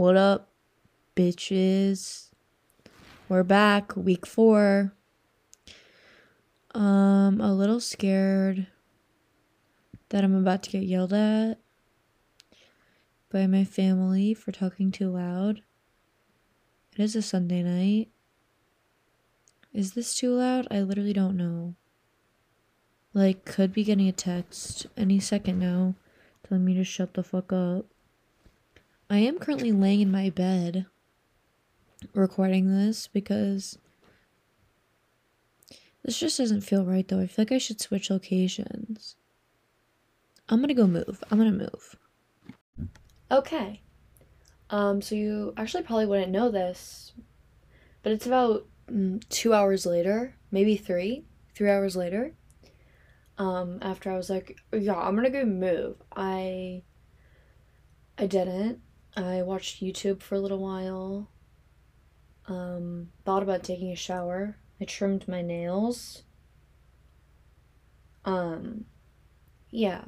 What up, bitches? We're back, week four. Um, a little scared that I'm about to get yelled at by my family for talking too loud. It is a Sunday night. Is this too loud? I literally don't know. Like, could be getting a text any second now telling me to shut the fuck up. I am currently laying in my bed recording this because this just doesn't feel right though. I feel like I should switch locations. I'm gonna go move. I'm gonna move. Okay. Um, so you actually probably wouldn't know this, but it's about mm, two hours later, maybe three, three hours later. Um, after I was like, yeah, I'm gonna go move. I, I didn't. I watched YouTube for a little while. Um, thought about taking a shower. I trimmed my nails. Um, yeah.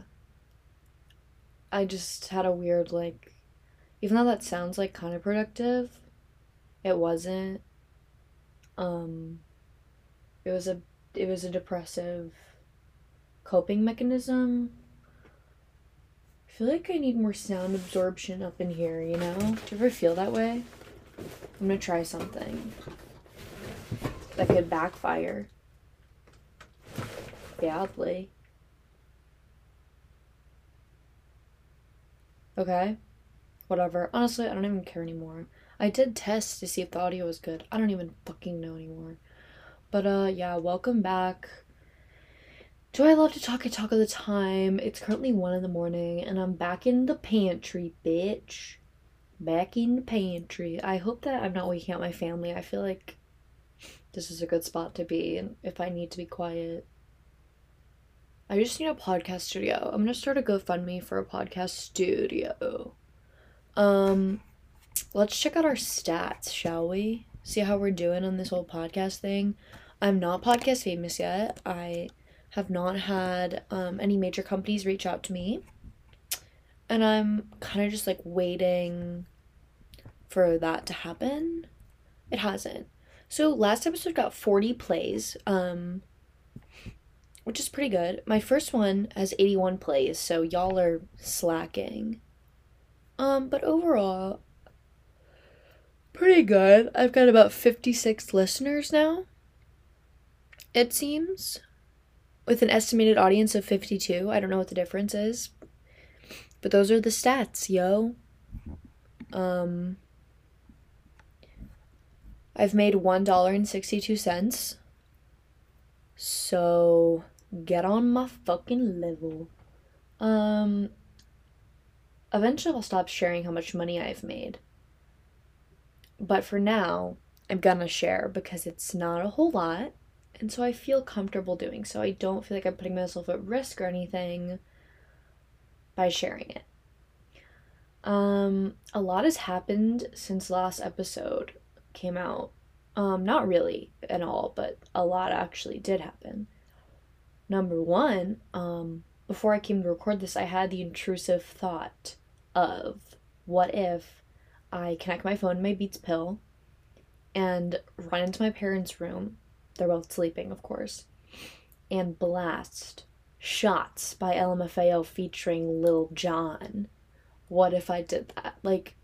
I just had a weird, like, even though that sounds like kind of productive, it wasn't. Um, it was a, it was a depressive coping mechanism. I feel like I need more sound absorption up in here, you know? Do you ever feel that way? I'm gonna try something that could backfire badly. Okay. Whatever. Honestly, I don't even care anymore. I did test to see if the audio was good. I don't even fucking know anymore. But uh yeah, welcome back. Do I love to talk? I talk all the time. It's currently one in the morning and I'm back in the pantry, bitch. Back in the pantry. I hope that I'm not waking up my family. I feel like this is a good spot to be and if I need to be quiet. I just need a podcast studio. I'm gonna start a GoFundMe for a podcast studio. Um, let's check out our stats, shall we? See how we're doing on this whole podcast thing. I'm not podcast famous yet. I have not had um, any major companies reach out to me. And I'm kind of just like waiting for that to happen. It hasn't. So last episode got 40 plays, um, which is pretty good. My first one has 81 plays, so y'all are slacking. Um, but overall, pretty good. I've got about 56 listeners now. It seems with an estimated audience of 52. I don't know what the difference is. But those are the stats, yo. Um I've made $1.62. So get on my fucking level. Um eventually I'll stop sharing how much money I've made. But for now, I'm gonna share because it's not a whole lot and so I feel comfortable doing so. I don't feel like I'm putting myself at risk or anything by sharing it. Um, a lot has happened since last episode came out. Um, not really at all, but a lot actually did happen. Number one, um, before I came to record this, I had the intrusive thought of what if I connect my phone to my Beats pill and run into my parents' room they're both sleeping, of course. And Blast. Shots by LMFAO featuring Lil Jon. What if I did that? Like,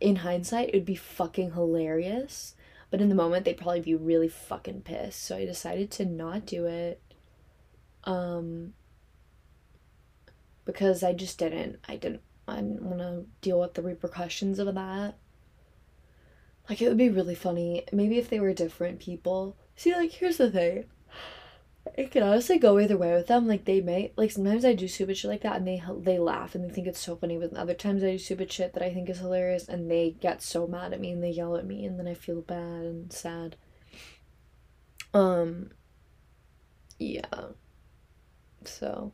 in hindsight, it would be fucking hilarious. But in the moment, they'd probably be really fucking pissed. So I decided to not do it. Um, because I just didn't. I didn't. I didn't want to deal with the repercussions of that. Like, it would be really funny. Maybe if they were different people See, like, here's the thing. It can honestly go either way with them. Like, they may, like, sometimes I do stupid shit like that and they they laugh and they think it's so funny. But other times I do stupid shit that I think is hilarious and they get so mad at me and they yell at me and then I feel bad and sad. Um, yeah. So,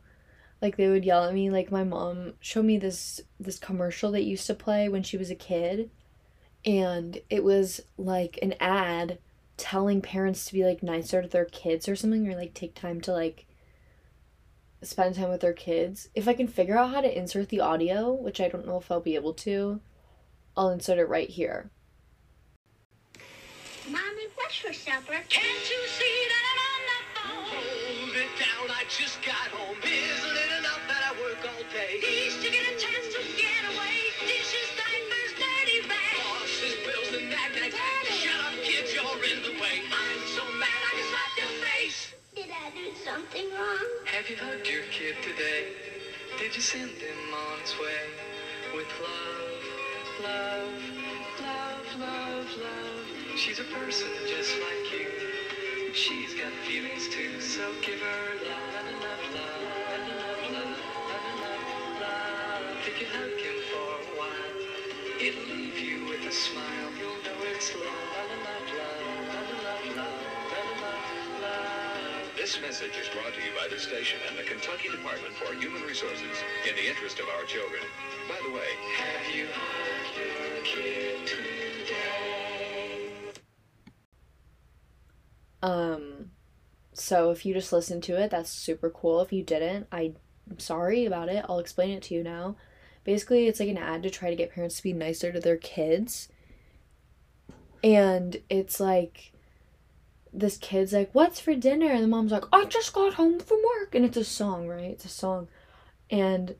like, they would yell at me. Like, my mom showed me this this commercial that used to play when she was a kid, and it was like an ad telling parents to be like nicer to their kids or something or like take time to like spend time with their kids. If I can figure out how to insert the audio, which I don't know if I'll be able to, I'll insert it right here. Mommy, what's for supper? Can't you see that I'm on the phone? Hold it down, I just got home. Isn't it enough that I work all day? Each to get a chance Have you hugged your kid today? Did you send him on his way? With love, love, love, love, love. She's a person just like you. She's got feelings too, so give her love, love, love, love, love, love, love. If you hug him for a while, it'll leave you with a smile. You'll know it's love, This message is brought to you by the station and the Kentucky Department for Human Resources in the interest of our children. By the way, Have you hugged your kid today? Um, so if you just listened to it, that's super cool. If you didn't, I'm sorry about it. I'll explain it to you now. Basically, it's like an ad to try to get parents to be nicer to their kids. And it's like this kid's like, "What's for dinner?" And the mom's like, "I just got home from work." And it's a song, right? It's a song. And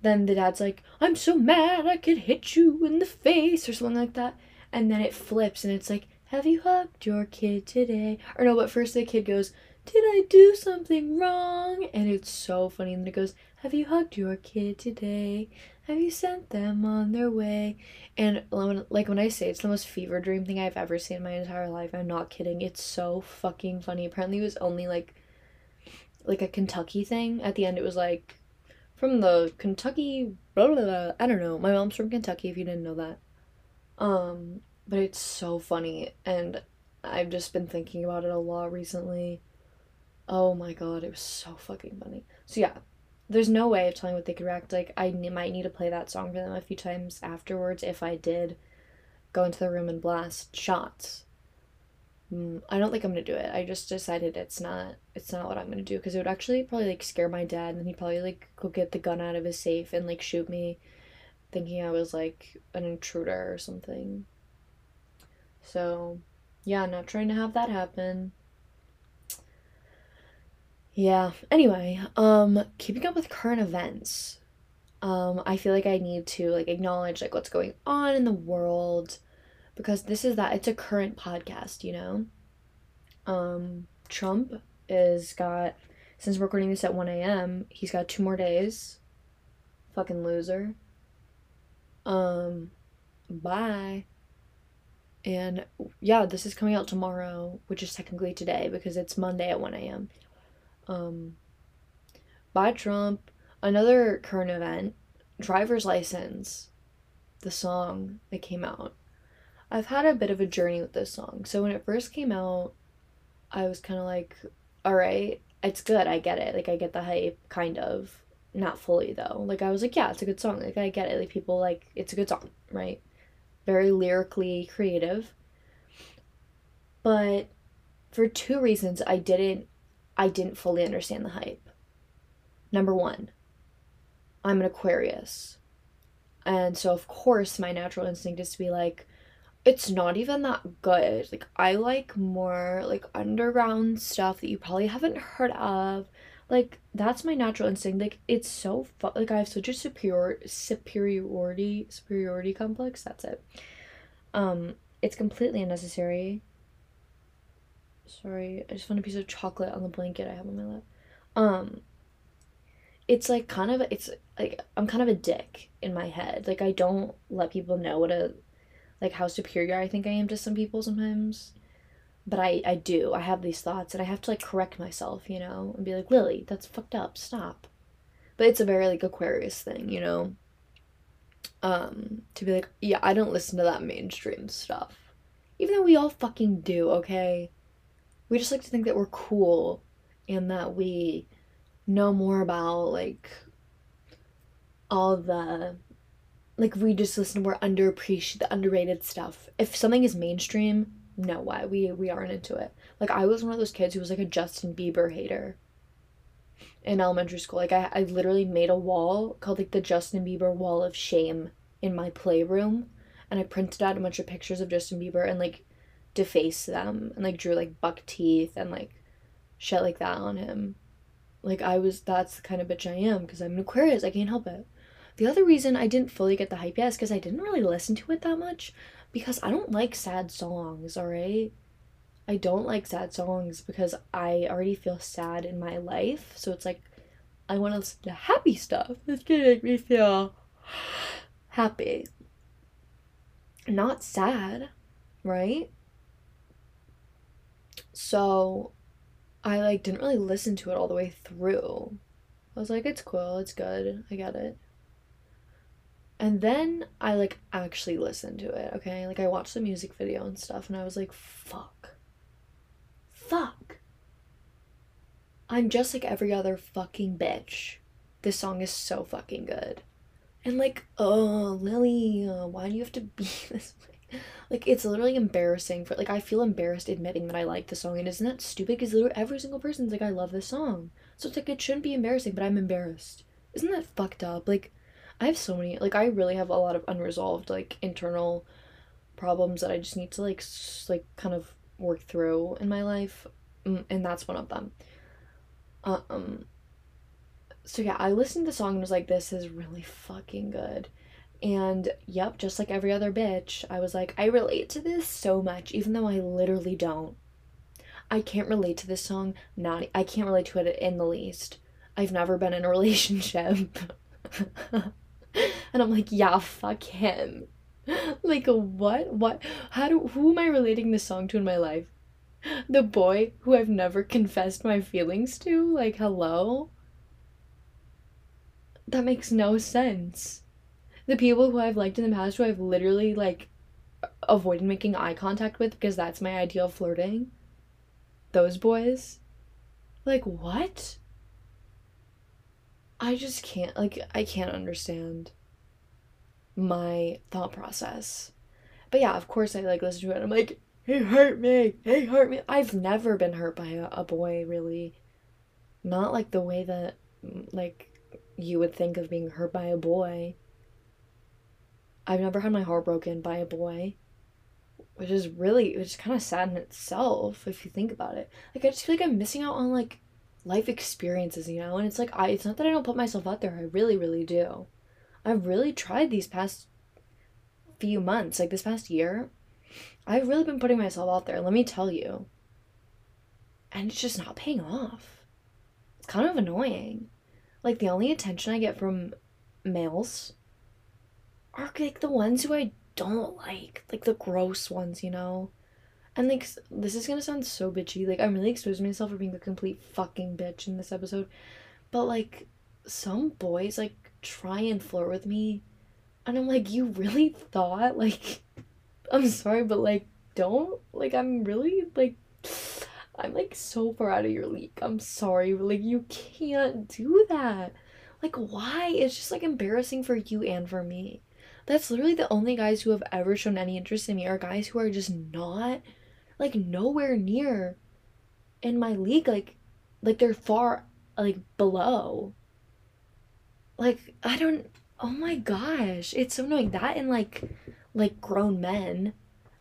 then the dad's like, "I'm so mad I could hit you in the face" or something like that. And then it flips and it's like, "Have you hugged your kid today?" Or no, but first the kid goes, "Did I do something wrong?" And it's so funny. And then it goes, "Have you hugged your kid today? Have you sent them on their way?" And like when I say it's the most fever dream thing I've ever seen in my entire life, I'm not kidding. It's so fucking funny. Apparently, it was only like like a Kentucky thing. At the end, it was like from the Kentucky. Blah, blah, blah. I don't know. My mom's from Kentucky. If you didn't know that. Um, but it's so funny, and I've just been thinking about it a lot recently. Oh my god, it was so fucking funny. So yeah, there's no way of telling what they could react like. I might need to play that song for them a few times afterwards if I did go into the room and blast shots. Mm, I don't think I'm gonna do it. I just decided it's not it's not what I'm gonna do because it would actually probably like scare my dad and he'd probably like go get the gun out of his safe and like shoot me, thinking I was like an intruder or something. So, yeah, not trying to have that happen. Yeah. Anyway, um, keeping up with current events. Um, I feel like I need to like acknowledge like what's going on in the world because this is that it's a current podcast, you know. Um, Trump is got since we're recording this at 1 a.m. He's got two more days. Fucking loser. Um, bye. And yeah, this is coming out tomorrow, which is technically today because it's Monday at 1 a.m. Um, bye, Trump. Another current event driver's license, the song that came out. I've had a bit of a journey with this song. So when it first came out, I was kind of like, all right, it's good. I get it. Like, I get the hype, kind of. Not fully, though. Like, I was like, yeah, it's a good song. Like, I get it. Like, people, like, it's a good song, right? Very lyrically creative. But for two reasons, I didn't, I didn't fully understand the hype. Number one, I'm an Aquarius. And so, of course, my natural instinct is to be like, it's not even that good. Like, I like more like underground stuff that you probably haven't heard of. Like, that's my natural instinct. Like, it's so. Like, I have such a superior superiority superiority complex. That's it. Um, it's completely unnecessary. Sorry, I just found a piece of chocolate on the blanket I have on my lap. Um, it's like kind of it's like I'm kind of a dick in my head. Like I don't let people know what a like how superior I think I am to some people sometimes. But I I do. I have these thoughts and I have to like correct myself, you know, and be like, "Lily, that's fucked up. Stop." But it's a very like Aquarius thing, you know. Um to be like, "Yeah, I don't listen to that mainstream stuff." Even though we all fucking do, okay? We just like to think that we're cool and that we know more about like all the like we just listen to more underappreciated the underrated stuff. If something is mainstream no why we we aren't into it. Like i was one of those kids who was like a justin bieber hater in elementary school. Like i, I literally made a wall called like the justin bieber wall of shame in my playroom and I printed out a bunch of pictures of Justin Bieber and like defaced them and like drew like buck teeth and like shit like that on him. Like I was that's the kind of bitch I am because I'm an Aquarius. I can't help it. The other reason I didn't fully get the hype yet is because I didn't really listen to it that much because I don't like sad songs, alright? I don't like sad songs because I already feel sad in my life. So it's like I want to listen to happy stuff. It's gonna make me feel happy. Not sad, right? So I like didn't really listen to it all the way through. I was like, it's cool, it's good, I get it. And then I like actually listened to it, okay? Like I watched the music video and stuff and I was like, fuck. Fuck. I'm just like every other fucking bitch. This song is so fucking good. And like, oh, Lily, uh, why do you have to be this way? Like, it's literally embarrassing for like I feel embarrassed admitting that I like the song, and isn't that stupid? Because literally every single person's like, I love this song, so it's like it shouldn't be embarrassing, but I'm embarrassed. Isn't that fucked up? Like, I have so many like I really have a lot of unresolved like internal problems that I just need to like s- like kind of work through in my life, Mm, and that's one of them. Um. So yeah, I listened to the song and was like, "This is really fucking good." And yep, just like every other bitch, I was like, I relate to this so much, even though I literally don't. I can't relate to this song. Not, I can't relate to it in the least. I've never been in a relationship. and I'm like, yeah, fuck him. Like, what? What? How do, who am I relating this song to in my life? The boy who I've never confessed my feelings to? Like, hello? That makes no sense. The people who I've liked in the past who I've literally, like, avoided making eye contact with because that's my idea of flirting. Those boys. Like, what? I just can't, like, I can't understand my thought process. But yeah, of course I like listen to it I'm like, he hurt me, he hurt me. I've never been hurt by a, a boy, really. Not like the way that, like, you would think of being hurt by a boy. I've never had my heart broken by a boy. Which is really, which is kind of sad in itself if you think about it. Like, I just feel like I'm missing out on, like, life experiences, you know? And it's like, I, it's not that I don't put myself out there, I really, really do. I've really tried these past few months, like this past year. I've really been putting myself out there, let me tell you. And it's just not paying off. It's kind of annoying. Like, the only attention I get from males are like the ones who I don't like, like the gross ones, you know? And like, this is gonna sound so bitchy. Like, I'm really exposing myself for being a complete fucking bitch in this episode. But like, some boys like try and flirt with me, and I'm like, you really thought? Like, I'm sorry, but like, don't. Like, I'm really like, I'm like so far out of your league. I'm sorry, but like, you can't do that. Like, why? It's just like embarrassing for you and for me. That's literally the only guys who have ever shown any interest in me are guys who are just not like nowhere near in my league like like they're far like below. Like i don't oh my gosh it's so annoying. That and like like grown men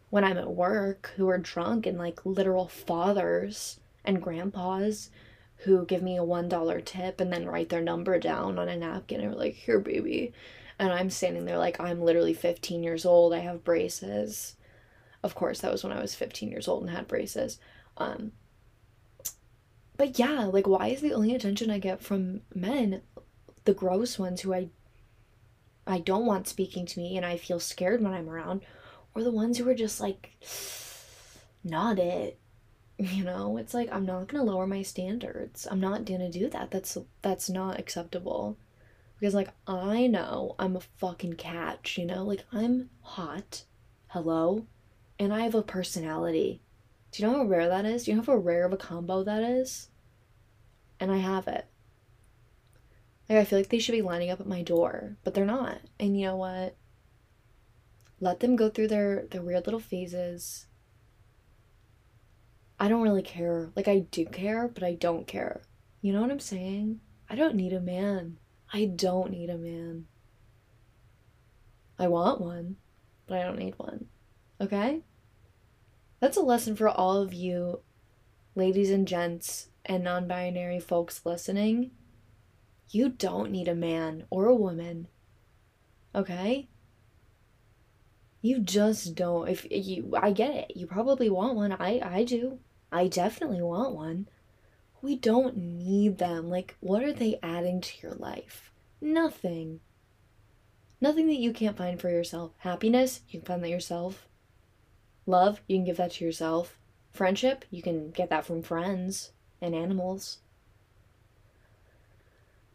when i'm at work who are drunk and like literal fathers and grandpas who give me a one dollar tip and then write their number down on a napkin and are like here baby and i'm standing there like i'm literally 15 years old. I have braces. Of course that was when i was 15 years old and had braces. Um but yeah like why is the only attention i get from men the gross ones who i i don't want speaking to me and i feel scared when i'm around or the ones who are just like not it? You know? It's like i'm not gonna lower my standards. I'm not gonna do that. That's that's not acceptable because like i know i'm a fucking catch you know like i'm hot hello and i have a personality do you know how rare that is do you know how rare of a combo that is and i have it like i feel like they should be lining up at my door but they're not and you know what let them go through their their weird little phases I don't really care. Like, I do care, but I don't care. You know what I'm saying? I don't need a man. I don't need a man. I want one. but I don't need one. Okay? That's a lesson for all of you ladies and gents and non binary folks listening. You don't need a man or a woman. Okay? You just don't. If you, I get it. You probably want one. I, I do. I definitely want one. We don't need them. Like, what are they adding to your life? Nothing. Nothing that you can't find for yourself. Happiness, you can find that yourself. Love, you can give that to yourself. Friendship, you can get that from friends and animals.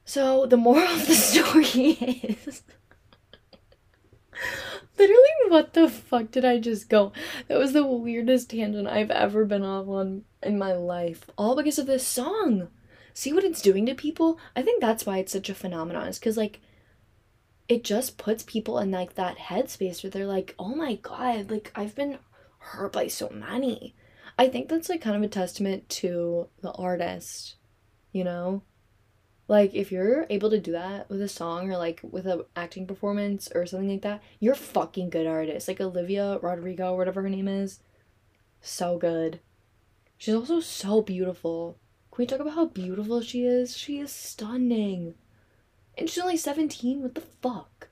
So, the moral of the story is. Literally, what the fuck did I just go? That was the weirdest tangent I've ever been off on in my life. All because of this song. See what it's doing to people? I think that's why it's such a phenomenon. Is because, like, it just puts people in, like, that headspace where they're like, oh my god, like, I've been hurt by so many. I think that's, like, kind of a testament to the artist, you know? Like, if you're able to do that with a song or like with an acting performance or something like that, you're fucking good artist. Like Olivia Rodrigo, whatever her name is. So good. She's also so beautiful. Can we talk about how beautiful she is? She is stunning. And she's only 17? What the fuck?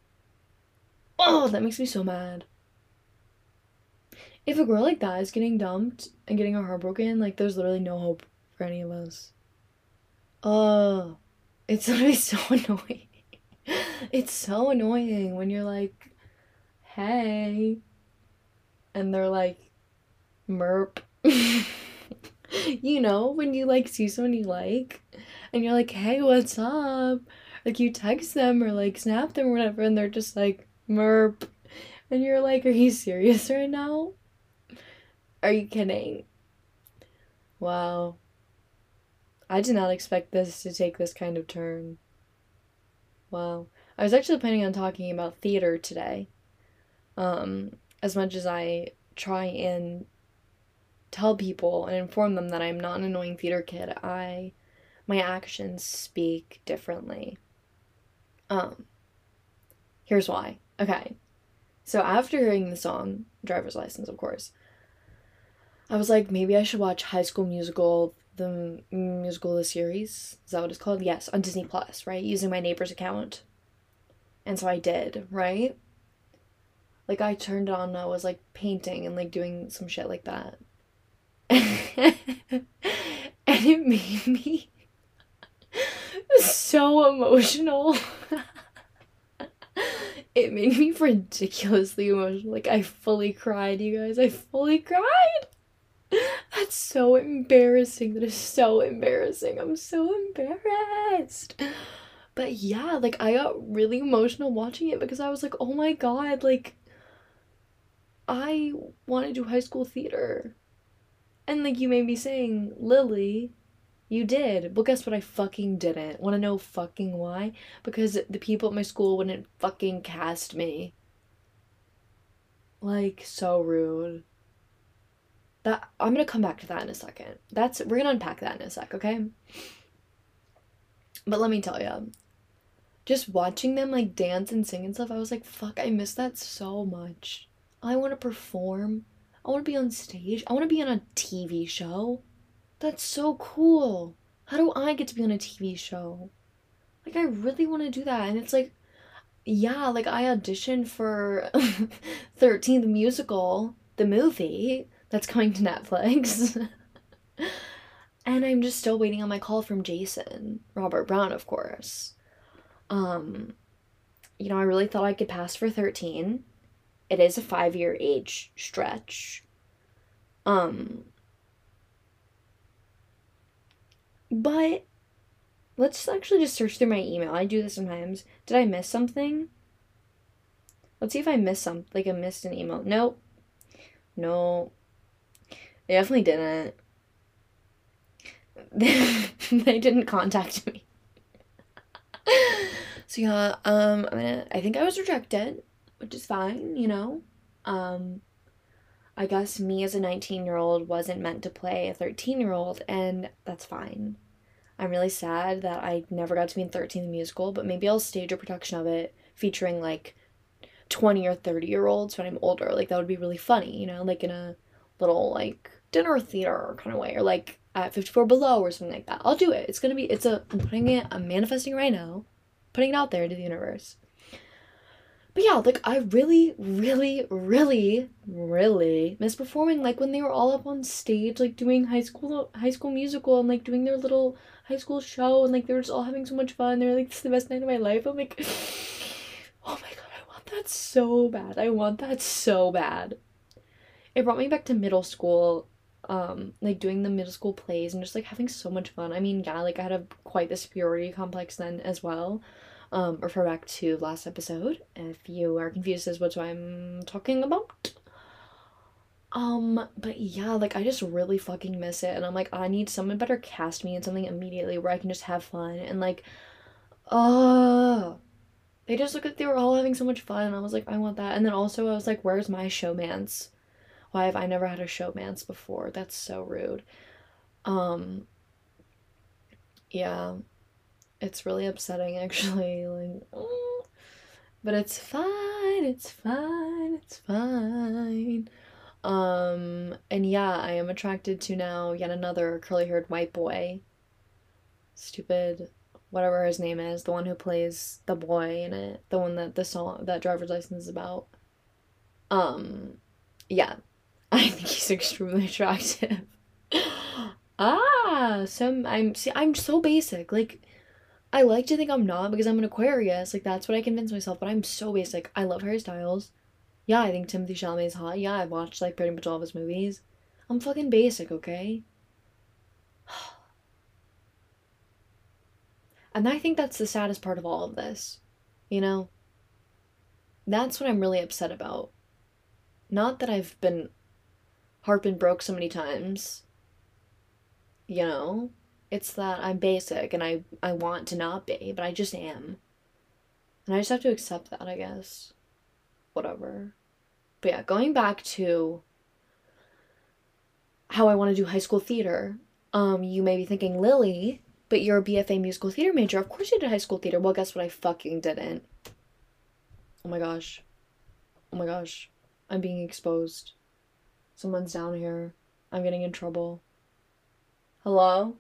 Oh, that makes me so mad. If a girl like that is getting dumped and getting her heart broken, like, there's literally no hope for any of us. Oh. It's literally so annoying. It's so annoying when you're like, hey. And they're like, merp. you know, when you like see someone you like and you're like, hey, what's up? Like you text them or like snap them or whatever, and they're just like, merp. And you're like, are you serious right now? Are you kidding? Wow. I did not expect this to take this kind of turn. Wow. I was actually planning on talking about theater today. Um, as much as I try and tell people and inform them that I'm not an annoying theater kid, I my actions speak differently. Um here's why. Okay. So after hearing the song, driver's license, of course, I was like, maybe I should watch High School Musical the musical the series? Is that what it's called? Yes on disney plus right? Using my neighbor's account. And so i did right? Like i turned it on and i was like painting and like doing some shit like that. And it made me so emotional. It made me ridiculously emotional. Like i fully cried you guys. I fully cried that's so embarrassing. That is so embarrassing. I'm so embarrassed. But yeah, like I got really emotional watching it because I was like, oh my god, like I want to do high school theater. And like you may be saying, Lily, you did. Well, guess what? I fucking didn't. Want to know fucking why? Because the people at my school wouldn't fucking cast me. Like, so rude that I'm gonna come back to that in a second. That's we're gonna unpack that in a sec, okay? But let me tell you, just watching them like dance and sing and stuff, I was like, fuck, I miss that so much. I want to perform. I want to be on stage. I want to be on a TV show. That's so cool. How do I get to be on a TV show? Like, I really want to do that. And it's like, yeah, like I auditioned for 13 the musical, the movie that's coming to Netflix. and I'm just still waiting on my call from Jason, Robert Brown, of course. Um, you know, I really thought I could pass for 13. It is a five year age stretch. Um, but let's actually just search through my email. I do this sometimes. Did I miss something? Let's see if I missed some, like I missed an email. Nope. No. They definitely didn't. they didn't contact me. so yeah, um, I mean, I think I was rejected, which is fine, you know. Um, I guess me as a 19 year old wasn't meant to play a 13 year old, and that's fine. I'm really sad that I never got to be in 13 the musical, but maybe I'll stage a production of it featuring like 20 or 30 year olds when I'm older. Like that would be really funny, you know, like in a little like dinner theater kind of way or like at 54 below or something like that. I'll do it. It's to be it's a I'm putting it I'm manifesting right now. Putting it out there into the universe. But yeah, like I really, really, really, really miss performing. Like when they were all up on stage, like doing high school, high school musical, and like doing their little high school show, and like they were just all having so much fun. They're like, "This is the best night of my life." I'm like, oh my god, I want that so bad. I want that so bad. It brought me back to middle school, um, like doing the middle school plays and just like having so much fun. I mean, yeah, like I had a quite the superiority complex then as well um, refer back to last episode if you are confused as what I'm talking about. Um, but yeah, like I just really fucking miss it, and I'm like, I need someone better cast me in something immediately where I can just have fun and like, uh they just look like they were all having so much fun, and I was like, I want that. And then also I was like, where's my showmance? Why have I never had a showmance before? That's so rude. Um, yeah, it's really upsetting actually like mm. but it's fine it's fine it's fine um and yeah i am attracted to now yet another curly haired white boy stupid whatever his name is the one who plays the boy in it the one that the song that driver's license is about um yeah i think he's extremely attractive ah so i'm see i'm so basic like I like to think I'm not because I'm an Aquarius. Like that's what I convince myself. But I'm so basic. I love Harry Styles. Yeah, I think Timothée Chalamet is hot. Yeah, I've watched like pretty much all of his movies. I'm fucking basic, okay? And I think that's the saddest part of all of this. You know? That's what I'm really upset about. Not that I've been been broke so many times. You know? It's that I'm basic and I I want to not be, but I just am. And I just have to accept that, I guess. Whatever. But yeah, going back to how I want to do high school theater. Um, you may be thinking, Lily, but you're a BFA musical theater major. Of course you did high school theater. Well, guess what? I fucking didn't. Oh my gosh. Oh my gosh. I'm being exposed. Someone's down here. I'm getting in trouble. Hello?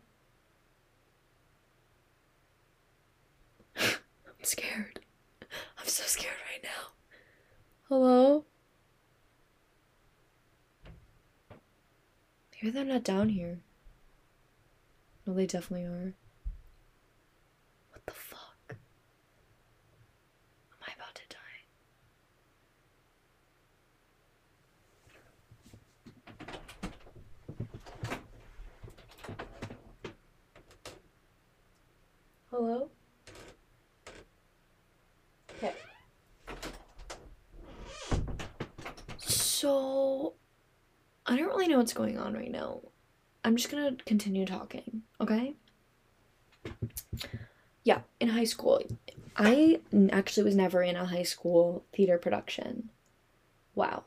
I'm scared. I'm so scared right now. Hello? Maybe they're not down here. No, they definitely are. What the fuck? Am I about to die? Hello? Okay. So, I don't really know what's going on right now. I'm just gonna continue talking, okay? Yeah, in high school, I actually was never in a high school theater production. Wow.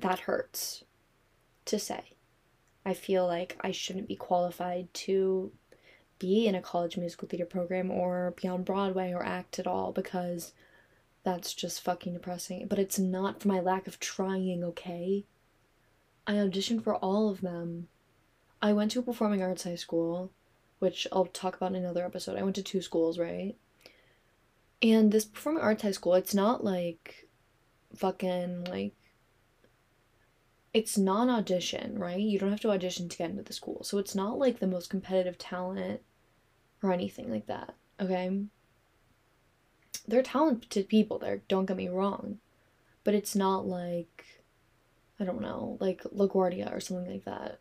That hurts to say. I feel like I shouldn't be qualified to be in a college musical theater program or be on Broadway or act at all because that's just fucking depressing. But it's not for my lack of trying, okay? I auditioned for all of them. I went to a performing arts high school, which I'll talk about in another episode. I went to two schools, right? And this performing arts high school, it's not like fucking like it's non audition, right? You don't have to audition to get into the school. So it's not like the most competitive talent or anything like that, okay? They're talented people there, don't get me wrong. But it's not like, I don't know, like LaGuardia or something like that.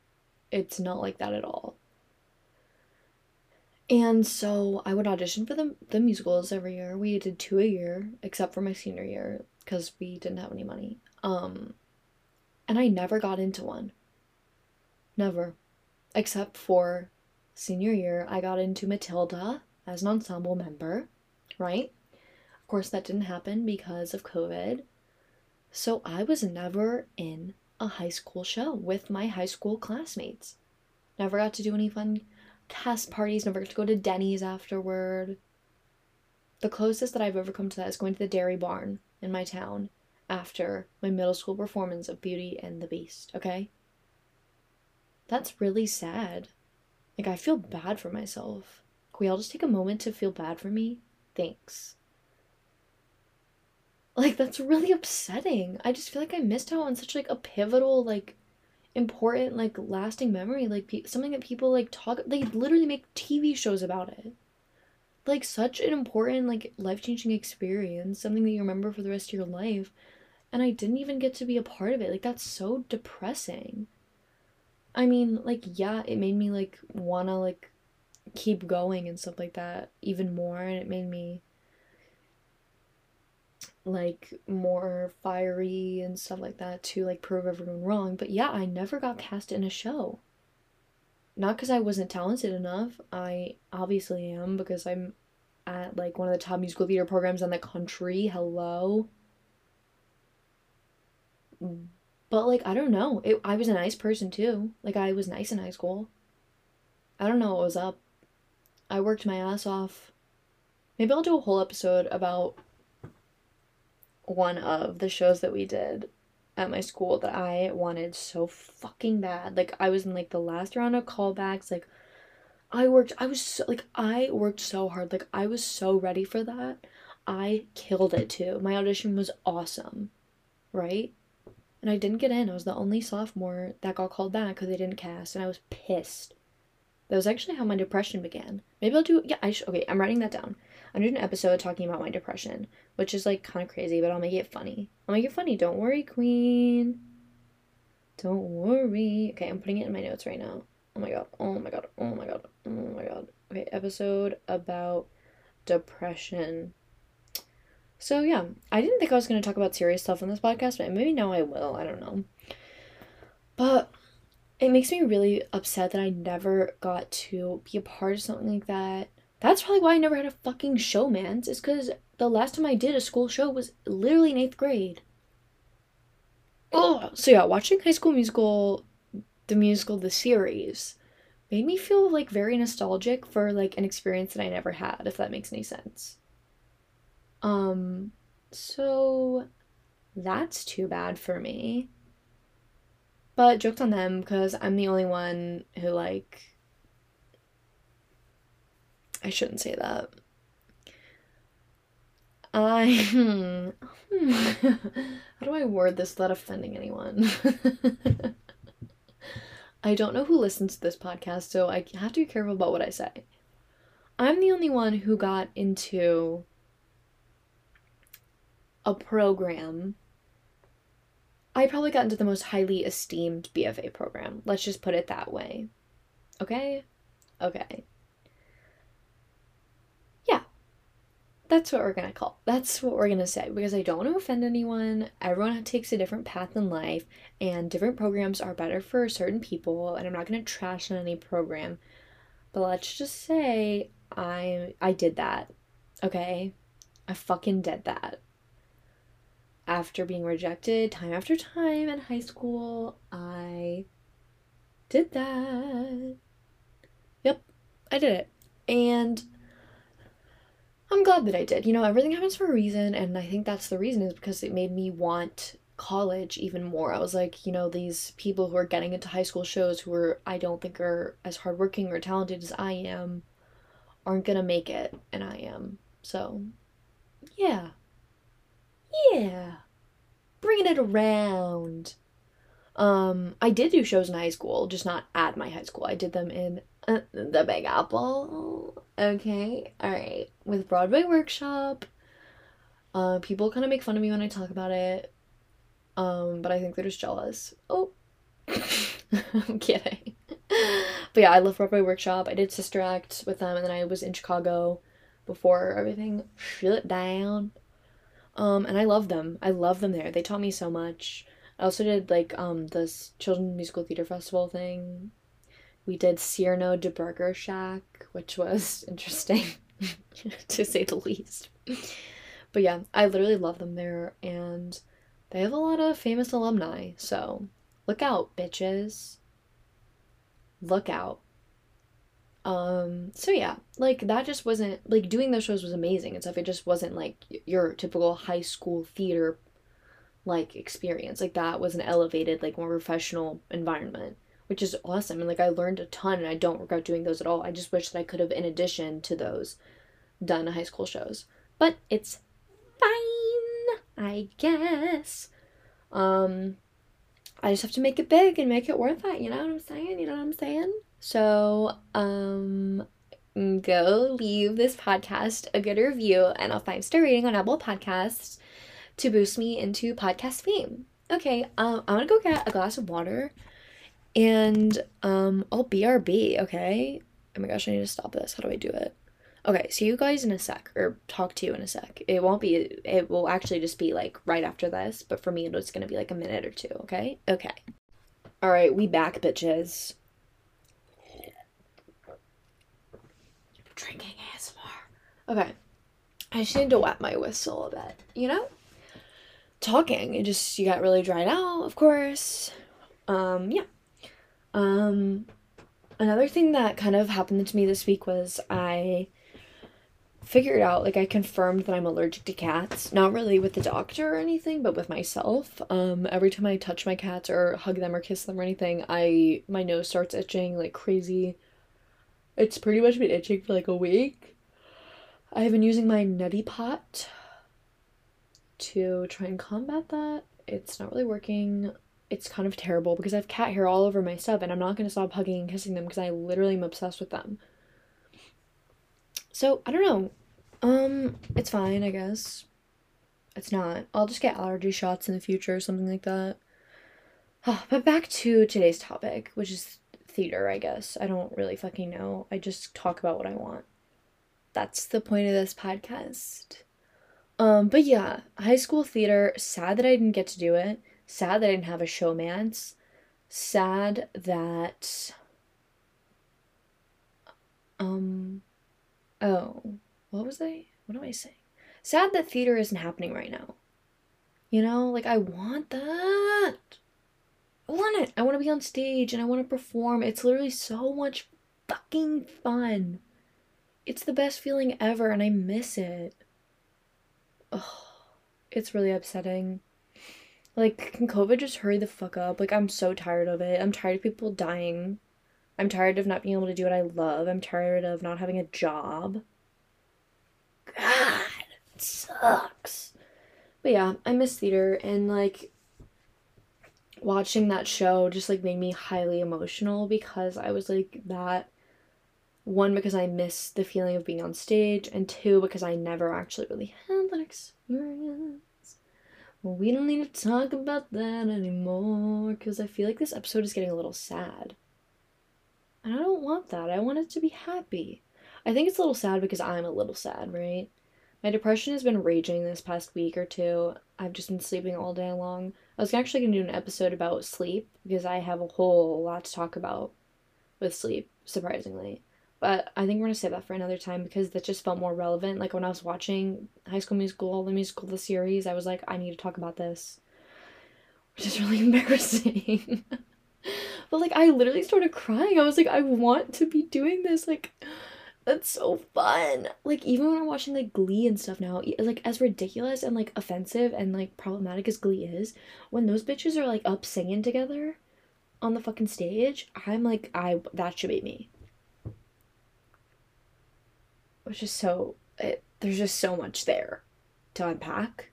It's not like that at all. And so I would audition for the, the musicals every year. We did two a year, except for my senior year, because we didn't have any money. Um, and I never got into one. Never. Except for senior year, I got into Matilda as an ensemble member, right? Of course, that didn't happen because of COVID. So I was never in a high school show with my high school classmates. Never got to do any fun cast parties, never got to go to Denny's afterward. The closest that I've ever come to that is going to the Dairy Barn in my town after my middle school performance of Beauty and the Beast, okay? That's really sad. Like, I feel bad for myself. Can we all just take a moment to feel bad for me? Thanks. Like, that's really upsetting. I just feel like I missed out on such, like, a pivotal, like, important, like, lasting memory. Like, pe- something that people, like, talk, they literally make TV shows about it. Like, such an important, like, life changing experience, something that you remember for the rest of your life. And I didn't even get to be a part of it. Like, that's so depressing. I mean, like, yeah, it made me, like, wanna, like, keep going and stuff like that even more. And it made me, like, more fiery and stuff like that to, like, prove everyone wrong. But yeah, I never got cast in a show. Not because I wasn't talented enough. I obviously am because I'm at, like, one of the top musical theater programs in the country. Hello. But like I don't know. It, I was a nice person too. Like I was nice in high school. I don't know what was up. I worked my ass off. Maybe I'll do a whole episode about one of the shows that we did at my school that I wanted so fucking bad. Like I was in like the last round of callbacks. Like I worked I was so like I worked so hard. Like I was so ready for that. I killed it too. My audition was awesome. Right? And I didn't get in. I was the only sophomore that got called back because they didn't cast, and I was pissed. That was actually how my depression began. Maybe I'll do. Yeah, I should. Okay, I'm writing that down. I'm doing an episode talking about my depression, which is like kind of crazy, but I'll make it funny. I'll make it funny. Don't worry, Queen. Don't worry. Okay, I'm putting it in my notes right now. Oh my god. Oh my god. Oh my god. Oh my god. Okay, episode about depression. So yeah, I didn't think I was going to talk about serious stuff on this podcast, but maybe now I will. I don't know. But it makes me really upset that I never got to be a part of something like that. That's probably why I never had a fucking showmance. It's because the last time I did a school show was literally in eighth grade. Oh, so yeah, watching High School Musical, the musical, the series, made me feel like very nostalgic for like an experience that I never had, if that makes any sense. Um, so that's too bad for me. But joked on them because I'm the only one who like I shouldn't say that. I how do I word this without offending anyone? I don't know who listens to this podcast, so I have to be careful about what I say. I'm the only one who got into a program. I probably got into the most highly esteemed BFA program. Let's just put it that way. Okay? Okay. Yeah. That's what we're gonna call. That's what we're gonna say because I don't want to offend anyone. Everyone takes a different path in life, and different programs are better for certain people. And I'm not gonna trash on any program, but let's just say I I did that. Okay, I fucking did that after being rejected time after time in high school, I did that. Yep, I did it. And I'm glad that I did. You know, everything happens for a reason, and I think that's the reason is because it made me want college even more. I was like, you know, these people who are getting into high school shows who are I don't think are as hardworking or talented as I am aren't gonna make it, and I am. So, yeah. Yeah. Bringing it around. Um, I did do shows in high school, just not at my high school. I did them in uh, the Big Apple. Okay, all right, with Broadway Workshop. Uh, people kind of make fun of me when I talk about it. Um, but I think they're just jealous. Oh, I'm kidding. But yeah, I love Broadway Workshop. I did Sister Act with them, and then I was in Chicago before everything shut down. Um, and I love them. I love them there. They taught me so much. I also did like um this children's musical theater festival thing. We did Cyrano de Burger Shack, which was interesting to say the least. But yeah, I literally love them there and they have a lot of famous alumni, so look out, bitches. Look out. Um, so yeah, like that just wasn't like doing those shows was amazing and stuff. It just wasn't like your typical high school theater like experience. Like that was an elevated, like more professional environment, which is awesome. And like I learned a ton and I don't regret doing those at all. I just wish that I could have, in addition to those, done high school shows. But it's fine, I guess. Um I just have to make it big and make it worth it, you know what I'm saying? You know what I'm saying? So, um go leave this podcast a good review and a five star rating on Apple Podcasts to boost me into podcast fame. Okay, um, I'm gonna go get a glass of water and um, I'll BRB, okay? Oh my gosh, I need to stop this. How do I do it? Okay, see you guys in a sec, or talk to you in a sec. It won't be, it will actually just be like right after this, but for me, it's gonna be like a minute or two, okay? Okay. Alright, we back, bitches. Drinking ASMR. Okay. I just need to wet my whistle a bit, you know? Talking, it just, you got really dried out, of course. Um, yeah. Um, another thing that kind of happened to me this week was I figured out, like, I confirmed that I'm allergic to cats. Not really with the doctor or anything, but with myself. Um, every time I touch my cats or hug them or kiss them or anything, I, my nose starts itching like crazy. It's pretty much been itching for like a week. I have been using my neti pot to try and combat that. It's not really working. It's kind of terrible because I have cat hair all over my stuff and I'm not going to stop hugging and kissing them because I literally am obsessed with them. So, I don't know. Um, it's fine, I guess. It's not. I'll just get allergy shots in the future or something like that. but back to today's topic, which is theater, I guess. I don't really fucking know. I just talk about what I want. That's the point of this podcast. Um, but yeah, high school theater, sad that I didn't get to do it. Sad that I didn't have a showmance. Sad that um oh, what was I? What am I saying? Sad that theater isn't happening right now. You know, like I want that. I want it. I want to be on stage and I want to perform. It's literally so much fucking fun. It's the best feeling ever and I miss it. Oh, it's really upsetting. Like, can COVID just hurry the fuck up? Like, I'm so tired of it. I'm tired of people dying. I'm tired of not being able to do what I love. I'm tired of not having a job. God, it sucks. But yeah, I miss theater and like watching that show just like made me highly emotional because I was like that one because I miss the feeling of being on stage and two because I never actually really had that experience. Well, we don't need to talk about that anymore because I feel like this episode is getting a little sad. And I don't want that. I want it to be happy. I think it's a little sad because I'm a little sad, right? My depression has been raging this past week or two. I've just been sleeping all day long. I was actually going to do an episode about sleep because I have a whole lot to talk about with sleep, surprisingly. But I think we're going to save that for another time because that just felt more relevant. Like when I was watching High School Musical, the musical, the series, I was like, I need to talk about this. Which is really embarrassing. but like, I literally started crying. I was like, I want to be doing this. Like, that's so fun. Like even when I'm watching like Glee and stuff now, like as ridiculous and like offensive and like problematic as Glee is, when those bitches are like up singing together on the fucking stage, I'm like I that should be me. Which is so it, there's just so much there to unpack.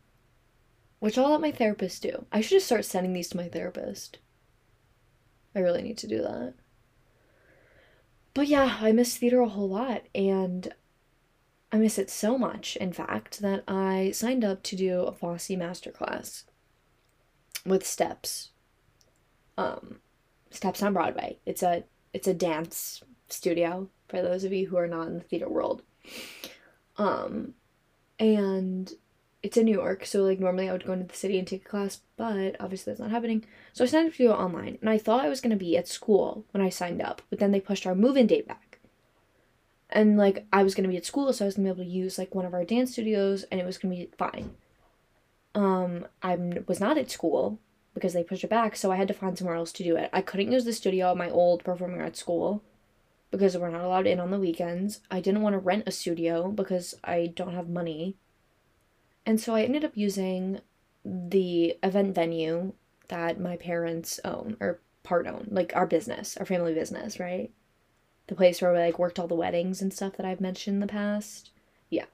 Which I'll let my therapist do. I should just start sending these to my therapist. I really need to do that but yeah, I miss theater a whole lot, and I miss it so much, in fact, that I signed up to do a Fosse masterclass with Steps. Um, Steps on Broadway. It's a it's a dance studio for those of you who are not in the theater world. Um, and it's in New York, so like normally I would go into the city and take a class, but obviously that's not happening. So I signed up to do it online, and I thought I was gonna be at school when I signed up, but then they pushed our move-in date back. And like I was gonna be at school, so I was gonna be able to use like one of our dance studios, and it was gonna be fine. Um, I was not at school because they pushed it back, so I had to find somewhere else to do it. I couldn't use the studio at my old performing arts school because we're not allowed in on the weekends. I didn't want to rent a studio because I don't have money. And so I ended up using the event venue that my parents own or part own, like our business, our family business, right? The place where we like worked all the weddings and stuff that I've mentioned in the past. Yeah.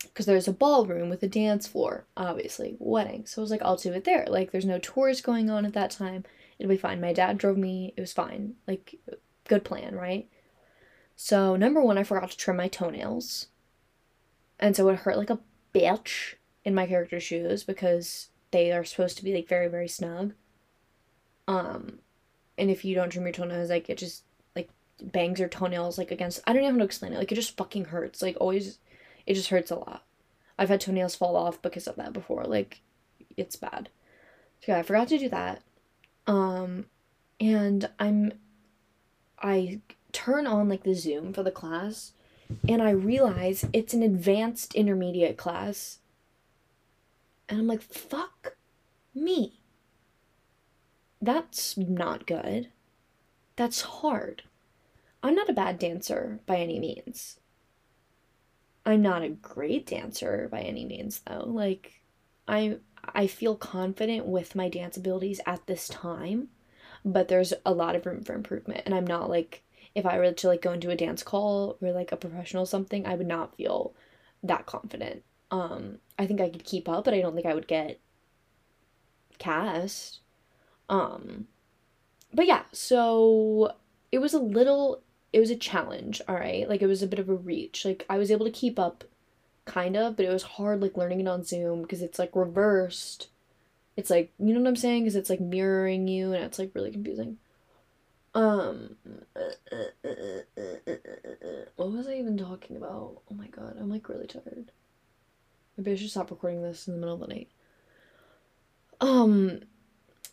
Because there's a ballroom with a dance floor, obviously, wedding. So I was like, I'll do it there. Like, there's no tours going on at that time. It'll be fine. My dad drove me. It was fine. Like, good plan, right? So, number one, I forgot to trim my toenails. And so it hurt like a bitch in my character's shoes because they are supposed to be like very, very snug. Um, and if you don't trim your toenails, like it just like bangs your toenails like against. I don't even know how to explain it. Like it just fucking hurts. Like always, it just hurts a lot. I've had toenails fall off because of that before. Like, it's bad. So yeah, I forgot to do that. Um, and I'm, I turn on like the Zoom for the class, and I realize it's an advanced intermediate class. And I'm like, fuck me. That's not good. That's hard. I'm not a bad dancer by any means. I'm not a great dancer by any means though. Like I I feel confident with my dance abilities at this time, but there's a lot of room for improvement and I'm not like if I were to like go into a dance call or like a professional something, I would not feel that confident. Um I think I could keep up, but I don't think I would get cast. Um but yeah, so it was a little it was a challenge, all right? Like it was a bit of a reach. Like I was able to keep up kind of, but it was hard like learning it on Zoom because it's like reversed. It's like, you know what I'm saying? Cuz it's like mirroring you and it's like really confusing. Um what was I even talking about? Oh my god, I'm like really tired. Maybe I should stop recording this in the middle of the night. Um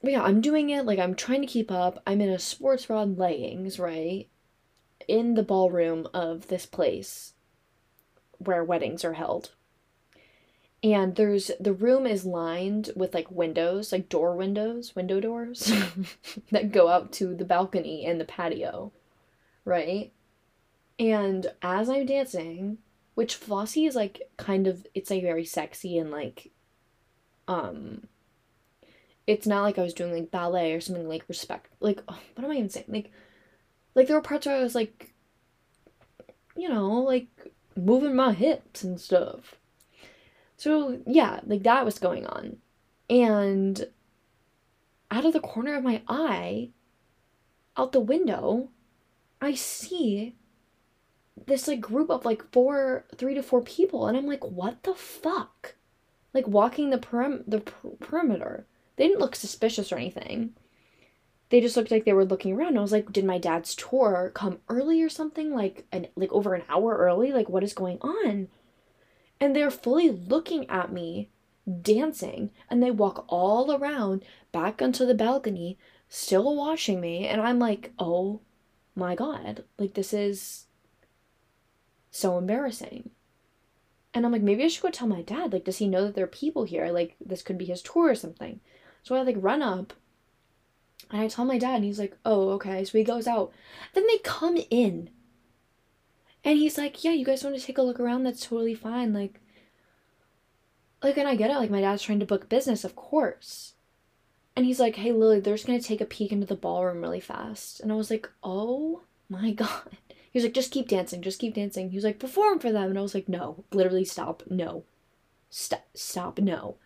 but yeah, I'm doing it like I'm trying to keep up. I'm in a sports bra and leggings, right? In the ballroom of this place where weddings are held. And there's the room is lined with like windows, like door windows, window doors that go out to the balcony and the patio, right? And as I'm dancing, which Fosse is like kind of it's like very sexy and like um it's not like I was doing like ballet or something like respect like oh, what am I even saying? Like like there were parts where I was like you know, like moving my hips and stuff. So yeah, like that was going on. And out of the corner of my eye, out the window, I see this like group of like four, three to four people, and I'm like, what the fuck? Like walking the perim- the per- perimeter. They didn't look suspicious or anything. They just looked like they were looking around. I was like, did my dad's tour come early or something? Like an like over an hour early? Like what is going on? And they're fully looking at me dancing and they walk all around back onto the balcony still watching me and I'm like, "Oh my god. Like this is so embarrassing." And I'm like, maybe I should go tell my dad. Like, does he know that there are people here? Like, this could be his tour or something. So I like run up and I tell my dad, and he's like, oh, okay. So he goes out. Then they come in. And he's like, yeah, you guys want to take a look around? That's totally fine. Like, like, and I get it. Like, my dad's trying to book business, of course. And he's like, hey, Lily, they're just going to take a peek into the ballroom really fast. And I was like, oh my God. He was like, just keep dancing, just keep dancing. He was like, perform for them. And I was like, no, literally stop, no. Stop, stop, no.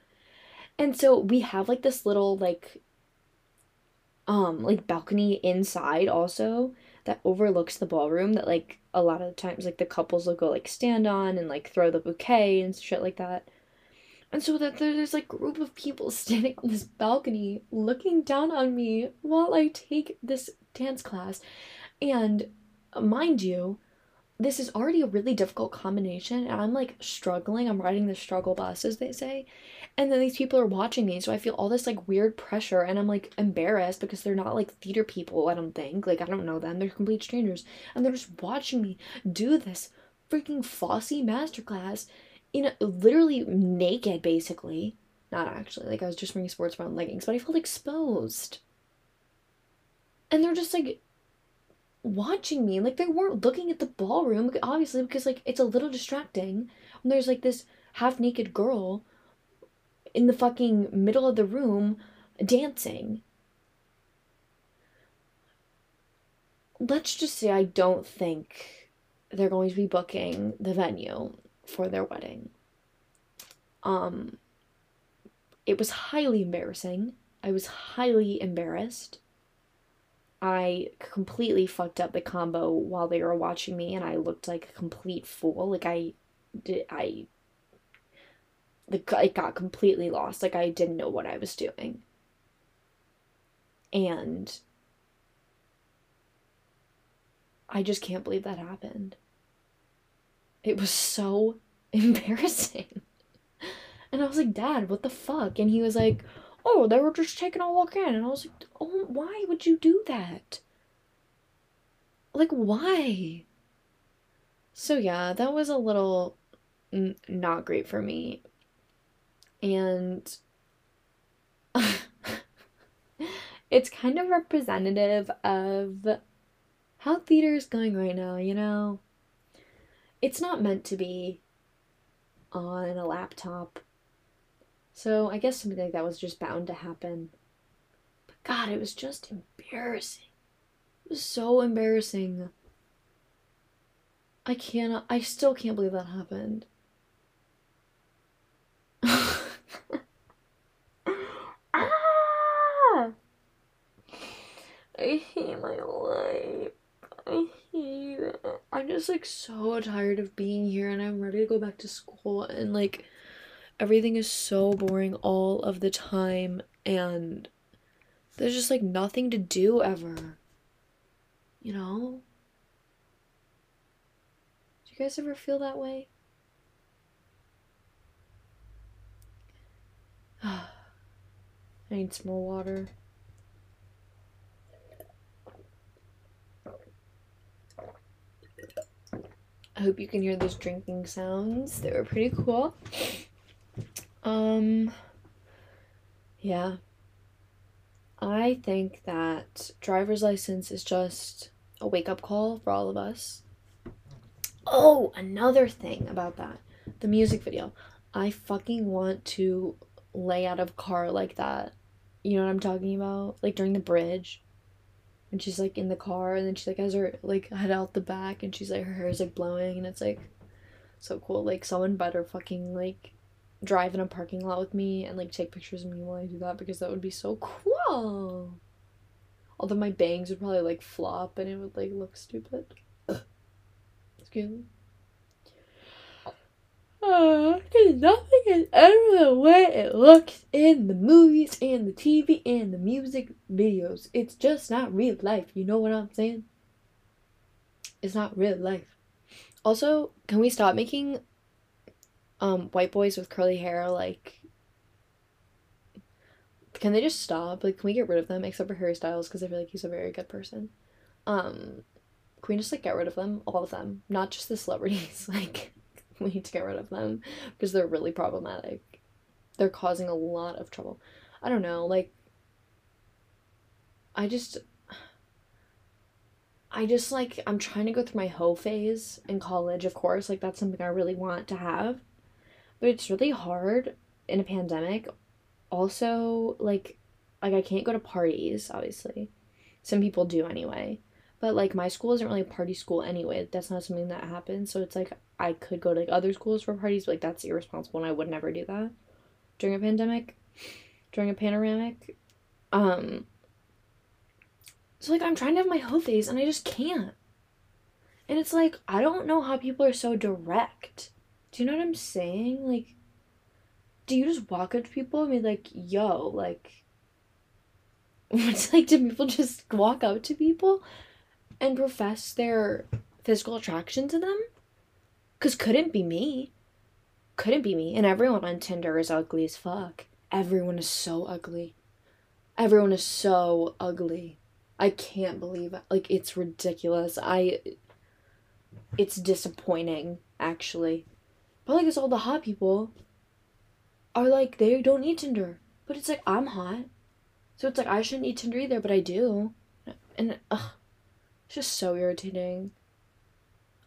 And so we have like this little like um like balcony inside also that overlooks the ballroom that like a lot of times like the couples will go like stand on and like throw the bouquet and shit like that. And so that there's like group of people standing on this balcony looking down on me while I take this dance class. And mind you, this is already a really difficult combination and I'm like struggling. I'm riding the struggle bus as they say. And then these people are watching me, so I feel all this like weird pressure and I'm like embarrassed because they're not like theater people, I don't think. Like I don't know them. They're complete strangers. And they're just watching me do this freaking Fosse masterclass in a, literally naked basically. Not actually. Like I was just wearing sports bra and leggings, but I felt exposed. And they're just like watching me. Like they weren't looking at the ballroom, obviously, because like it's a little distracting when there's like this half naked girl in the fucking middle of the room dancing. Let's just say I don't think they're going to be booking the venue for their wedding. Um it was highly embarrassing. I was highly embarrassed. I completely fucked up the combo while they were watching me and I looked like a complete fool. Like I did I like I got completely lost. Like I didn't know what I was doing. And I just can't believe that happened. It was so embarrassing. And I was like, Dad, what the fuck? And he was like, Oh, they were just taking a walk in. And I was like, Oh, why would you do that? Like, why? So, yeah, that was a little n- not great for me. And it's kind of representative of how theater is going right now, you know? It's not meant to be on a laptop. So I guess something like that was just bound to happen. But God, it was just embarrassing. It was so embarrassing. I cannot, I still can't believe that happened. ah! I hate my life. I hate it. I'm just like so tired of being here and I'm ready to go back to school and like everything is so boring all of the time and there's just like nothing to do ever. You know? Do you guys ever feel that way? I need some more water. I hope you can hear those drinking sounds. They were pretty cool. Um, yeah. I think that driver's license is just a wake up call for all of us. Oh, another thing about that the music video. I fucking want to lay out of a car like that. You know what I'm talking about? Like during the bridge. And she's like in the car and then she like has her like head out the back and she's like her hair is like blowing and it's like so cool. Like someone better fucking like drive in a parking lot with me and like take pictures of me while I do that because that would be so cool. Although my bangs would probably like flop and it would like look stupid. Excuse me. Uh, cause nothing is ever the way it looks in the movies and the TV and the music videos. It's just not real life. You know what I'm saying? It's not real life. Also, can we stop making um white boys with curly hair like can they just stop? Like can we get rid of them except for Harry Styles because I feel like he's a very good person. Um can we just like get rid of them? All of them. Not just the celebrities. Like we need to get rid of them because they're really problematic. They're causing a lot of trouble. I don't know, like I just I just like I'm trying to go through my hoe phase in college, of course. Like that's something I really want to have. But it's really hard in a pandemic. Also, like like I can't go to parties, obviously. Some people do anyway. But like my school isn't really a party school anyway. That's not something that happens. So it's like I could go to like other schools for parties, but like that's irresponsible and I would never do that during a pandemic. During a panoramic. Um so like I'm trying to have my hoe phase and I just can't. And it's like I don't know how people are so direct. Do you know what I'm saying? Like do you just walk up to people and be like, yo, like it's like do people just walk up to people and profess their physical attraction to them? Cause couldn't be me. Couldn't be me. And everyone on Tinder is ugly as fuck. Everyone is so ugly. Everyone is so ugly. I can't believe it. Like it's ridiculous. I it's disappointing actually. Like it's all the hot people are like they don't need Tinder. But it's like I'm hot. So it's like I shouldn't need Tinder either, but I do. And ugh. It's just so irritating.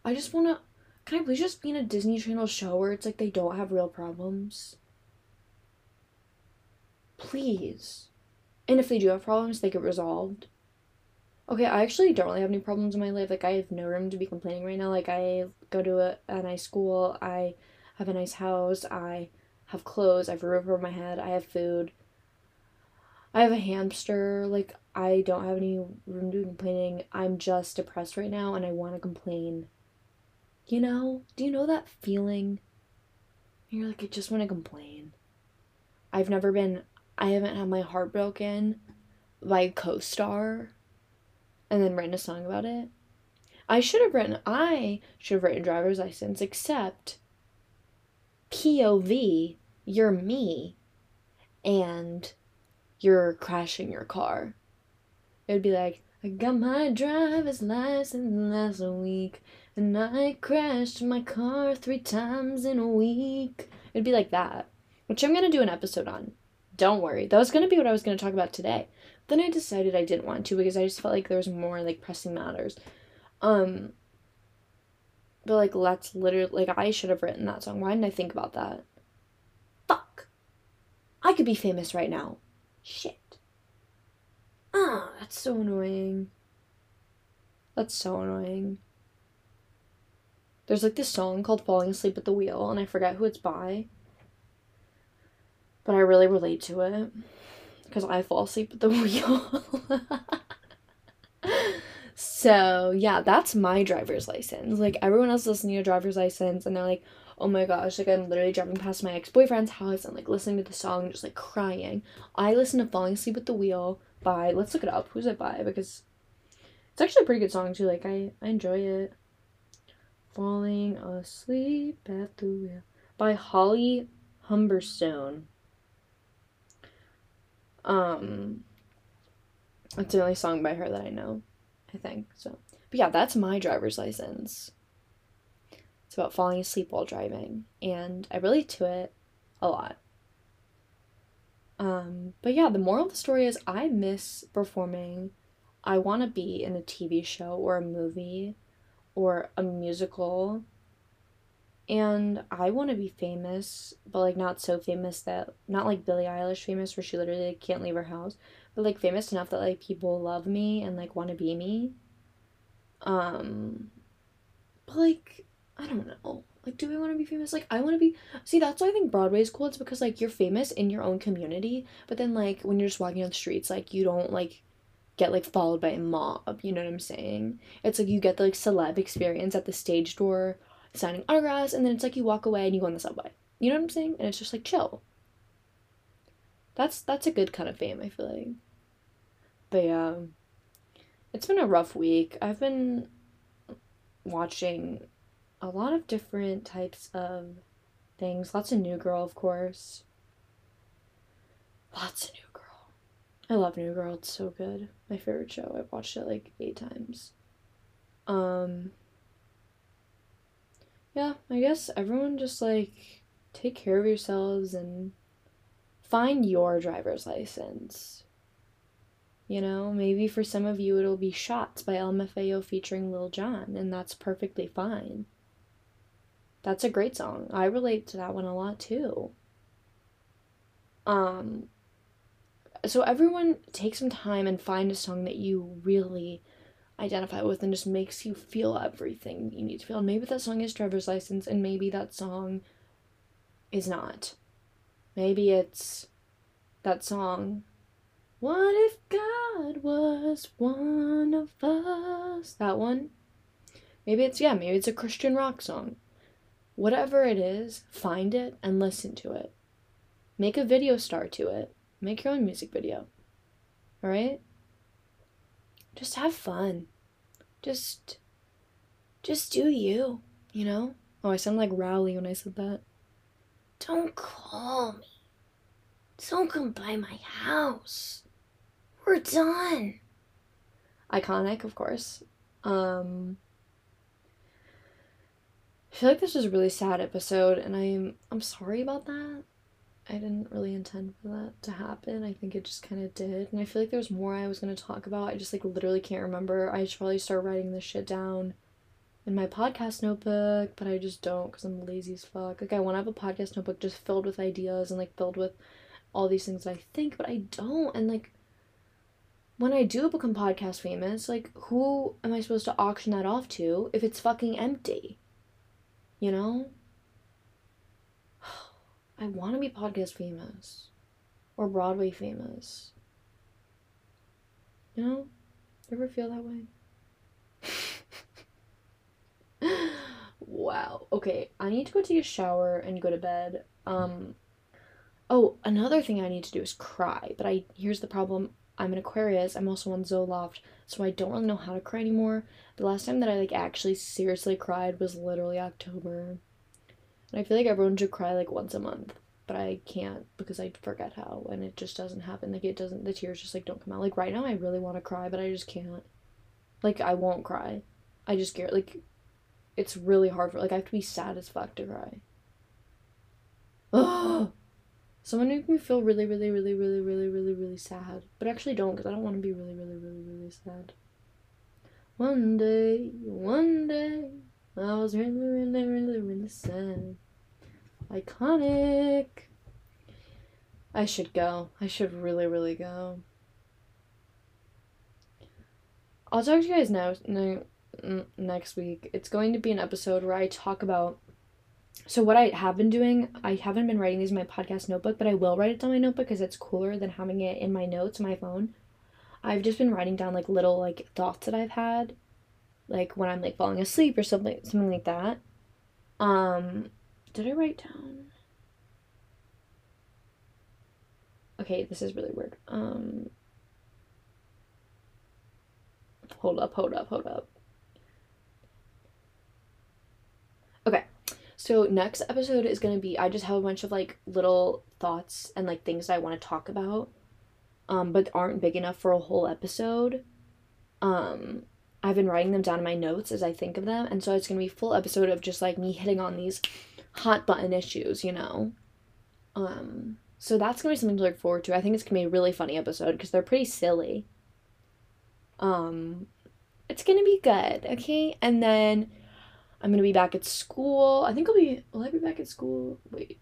I just wanna. Can I please just be in a Disney Channel show where it's like they don't have real problems? Please. And if they do have problems, they get resolved. Okay, I actually don't really have any problems in my life. Like, I have no room to be complaining right now. Like, I go to a, a nice school, I have a nice house, I have clothes, I have a roof over my head, I have food. I have a hamster. Like, I don't have any room to be complaining. I'm just depressed right now and I want to complain. You know? Do you know that feeling? You're like, I just want to complain. I've never been, I haven't had my heart broken by a co star and then written a song about it. I should have written, I should have written driver's license, except POV, you're me, and you're crashing your car. It would be like, I got my driver's license last week, and I crashed my car three times in a week. It'd be like that, which I'm gonna do an episode on. Don't worry, that was gonna be what I was gonna talk about today. Then I decided I didn't want to because I just felt like there was more like pressing matters. Um, but like let's literally like I should have written that song. Why didn't I think about that? Fuck. I could be famous right now. Shit. Ah, that's so annoying. That's so annoying. There's like this song called Falling Asleep at the Wheel, and I forget who it's by. But I really relate to it. Because I fall asleep at the wheel. So, yeah, that's my driver's license. Like, everyone else listening to a driver's license, and they're like, oh my gosh, like, I'm literally driving past my ex boyfriend's house and, like, listening to the song and just, like, crying. I listen to Falling Asleep at the Wheel by, let's look it up. Who's it by? Because it's actually a pretty good song, too. Like, I, I enjoy it. Falling Asleep at the Wheel by Holly Humberstone. Um, it's the only song by her that I know, I think. So, but yeah, that's my driver's license. It's about falling asleep while driving, and I relate to it a lot. Um, but yeah, the moral of the story is I miss performing. I want to be in a TV show or a movie or a musical. And I want to be famous, but like not so famous that not like Billie Eilish famous where she literally can't leave her house, like famous enough that like people love me and like want to be me. Um but like I don't know. Like do I want to be famous? Like I want to be See, that's why I think Broadway is cool. It's because like you're famous in your own community, but then like when you're just walking on the streets like you don't like get like followed by a mob, you know what I'm saying? It's like you get the like celeb experience at the stage door signing autographs, and then it's like you walk away and you go on the subway. You know what I'm saying? And it's just like chill. That's that's a good kind of fame, I feel like. But yeah, it's been a rough week. I've been watching a lot of different types of things. Lots of New Girl, of course. Lots of New Girl. I love New Girl. It's so good. My favorite show. I've watched it like eight times. Um yeah, I guess everyone just like take care of yourselves and find your driver's license. You know, maybe for some of you it'll be Shots by LMFAO featuring Lil Jon, and that's perfectly fine. That's a great song. I relate to that one a lot too. Um so everyone take some time and find a song that you really identify with and just makes you feel everything you need to feel. And maybe that song is driver's license, and maybe that song is not. Maybe it's that song. What if God was one of us? That one. Maybe it's, yeah, maybe it's a Christian rock song. Whatever it is, find it and listen to it. Make a video star to it. Make your own music video. Alright? just have fun. Just just do you, you know? Oh, I sound like Rowley when I said that. Don't call me. Don't come by my house. We're done. Iconic, of course. Um I feel like this was a really sad episode and I'm I'm sorry about that. I didn't really intend for that to happen. I think it just kind of did. And I feel like there's more I was going to talk about. I just like literally can't remember. I should probably start writing this shit down in my podcast notebook, but I just don't because I'm lazy as fuck. Like I want to have a podcast notebook just filled with ideas and like filled with all these things that I think, but I don't. And like when I do become podcast famous, like who am I supposed to auction that off to if it's fucking empty? You know? I want to be podcast famous or Broadway famous. You know? You ever feel that way? wow. Okay, I need to go take a shower and go to bed. Um Oh, another thing I need to do is cry, but I here's the problem. I'm an Aquarius. I'm also on Zoloft, so I don't really know how to cry anymore. The last time that I like actually seriously cried was literally October. And I feel like everyone should cry like once a month, but I can't because I forget how and it just doesn't happen. Like it doesn't the tears just like don't come out. Like right now I really want to cry, but I just can't. Like I won't cry. I just get like it's really hard for like I have to be sad as fuck to cry. Ugh. Someone make me feel really, really, really, really, really, really, really sad. But actually don't because I don't want to be really, really, really, really sad. One day, one day, I was really, really, really, really sad. Iconic. I should go. I should really, really go. I'll talk to you guys now, no, next week. It's going to be an episode where I talk about. So what I have been doing, I haven't been writing these in my podcast notebook, but I will write it down my notebook because it's cooler than having it in my notes on my phone. I've just been writing down like little like thoughts that I've had, like when I'm like falling asleep or something, something like that. Um, did I write down? Okay, this is really weird. Um, hold up, hold up, hold up. Okay, so next episode is gonna be I just have a bunch of like little thoughts and like things I want to talk about, um, but aren't big enough for a whole episode. Um, I've been writing them down in my notes as I think of them, and so it's gonna be a full episode of just like me hitting on these hot button issues, you know. Um, so that's gonna be something to look forward to. I think it's gonna be a really funny episode because they're pretty silly. Um, it's gonna be good, okay? And then I'm gonna be back at school. I think I'll be. Will I be back at school? Wait.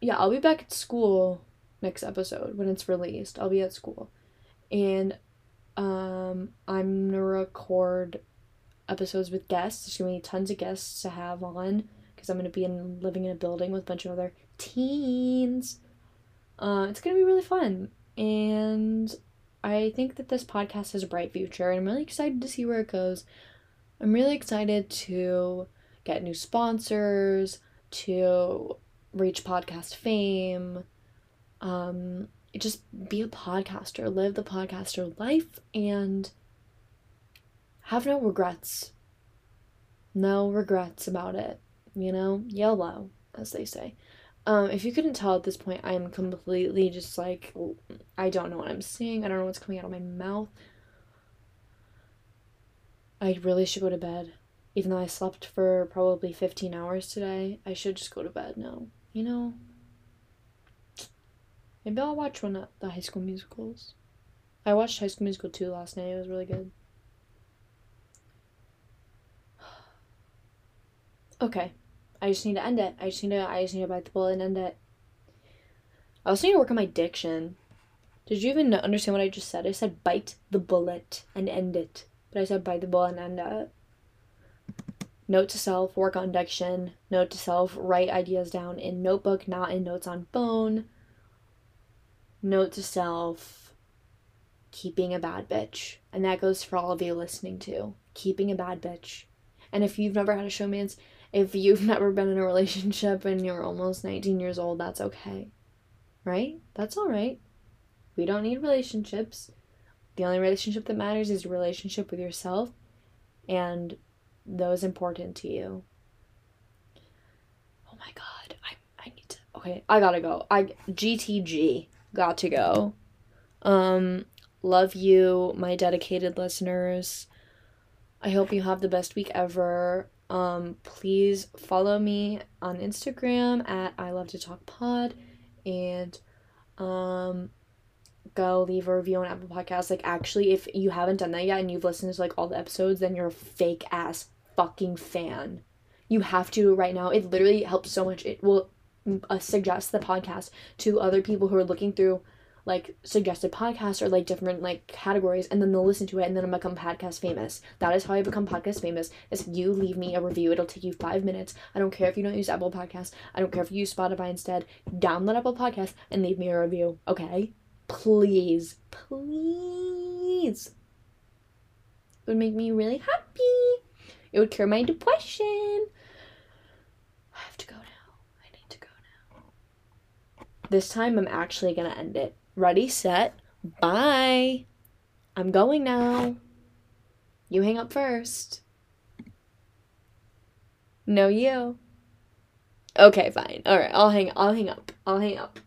Yeah, I'll be back at school next episode when it's released. I'll be at school, and um, I'm gonna record episodes with guests. There's gonna be tons of guests to have on because I'm gonna be in living in a building with a bunch of other teens. Uh, it's gonna be really fun, and I think that this podcast has a bright future, and I'm really excited to see where it goes. I'm really excited to get new sponsors, to reach podcast fame, um, just be a podcaster, live the podcaster life, and have no regrets. No regrets about it. You know, YOLO, as they say. Um, if you couldn't tell at this point, I'm completely just like, I don't know what I'm saying. I don't know what's coming out of my mouth. I really should go to bed. Even though I slept for probably 15 hours today, I should just go to bed now. You know? Maybe I'll watch one of the High School Musicals. I watched High School Musical 2 last night. It was really good. Okay. I just need to end it. I just need to I just need to bite the bullet and end it. I also need to work on my diction. Did you even understand what I just said? I said bite the bullet and end it. But I said bite the bullet and end it. Note to self, work on diction. Note to self, write ideas down in notebook, not in notes on phone. Note to self, keeping a bad bitch. And that goes for all of you listening to. Keeping a bad bitch. And if you've never had a showmance, if you've never been in a relationship and you're almost 19 years old, that's okay. Right? That's all right. We don't need relationships. The only relationship that matters is your relationship with yourself and those important to you. Oh my god. I I need to Okay, I got to go. I GTG got to go. Um love you, my dedicated listeners. I hope you have the best week ever. Um, please follow me on Instagram at I Love to Talk Pod and um go leave a review on Apple Podcasts. Like actually if you haven't done that yet and you've listened to like all the episodes, then you're a fake ass fucking fan. You have to right now. It literally helps so much. It will uh, suggest the podcast to other people who are looking through like suggested podcasts or like different like categories and then they'll listen to it and then I'll become podcast famous. That is how I become podcast famous. Is you leave me a review. It'll take you five minutes. I don't care if you don't use Apple Podcasts. I don't care if you use Spotify instead. Download Apple Podcasts and leave me a review. Okay? Please. Please. It would make me really happy. It would cure my depression. I have to go now. I need to go now. This time I'm actually gonna end it. Ready, set, bye. I'm going now. You hang up first. No, you. Okay, fine. All right, I'll hang. I'll hang up. I'll hang up.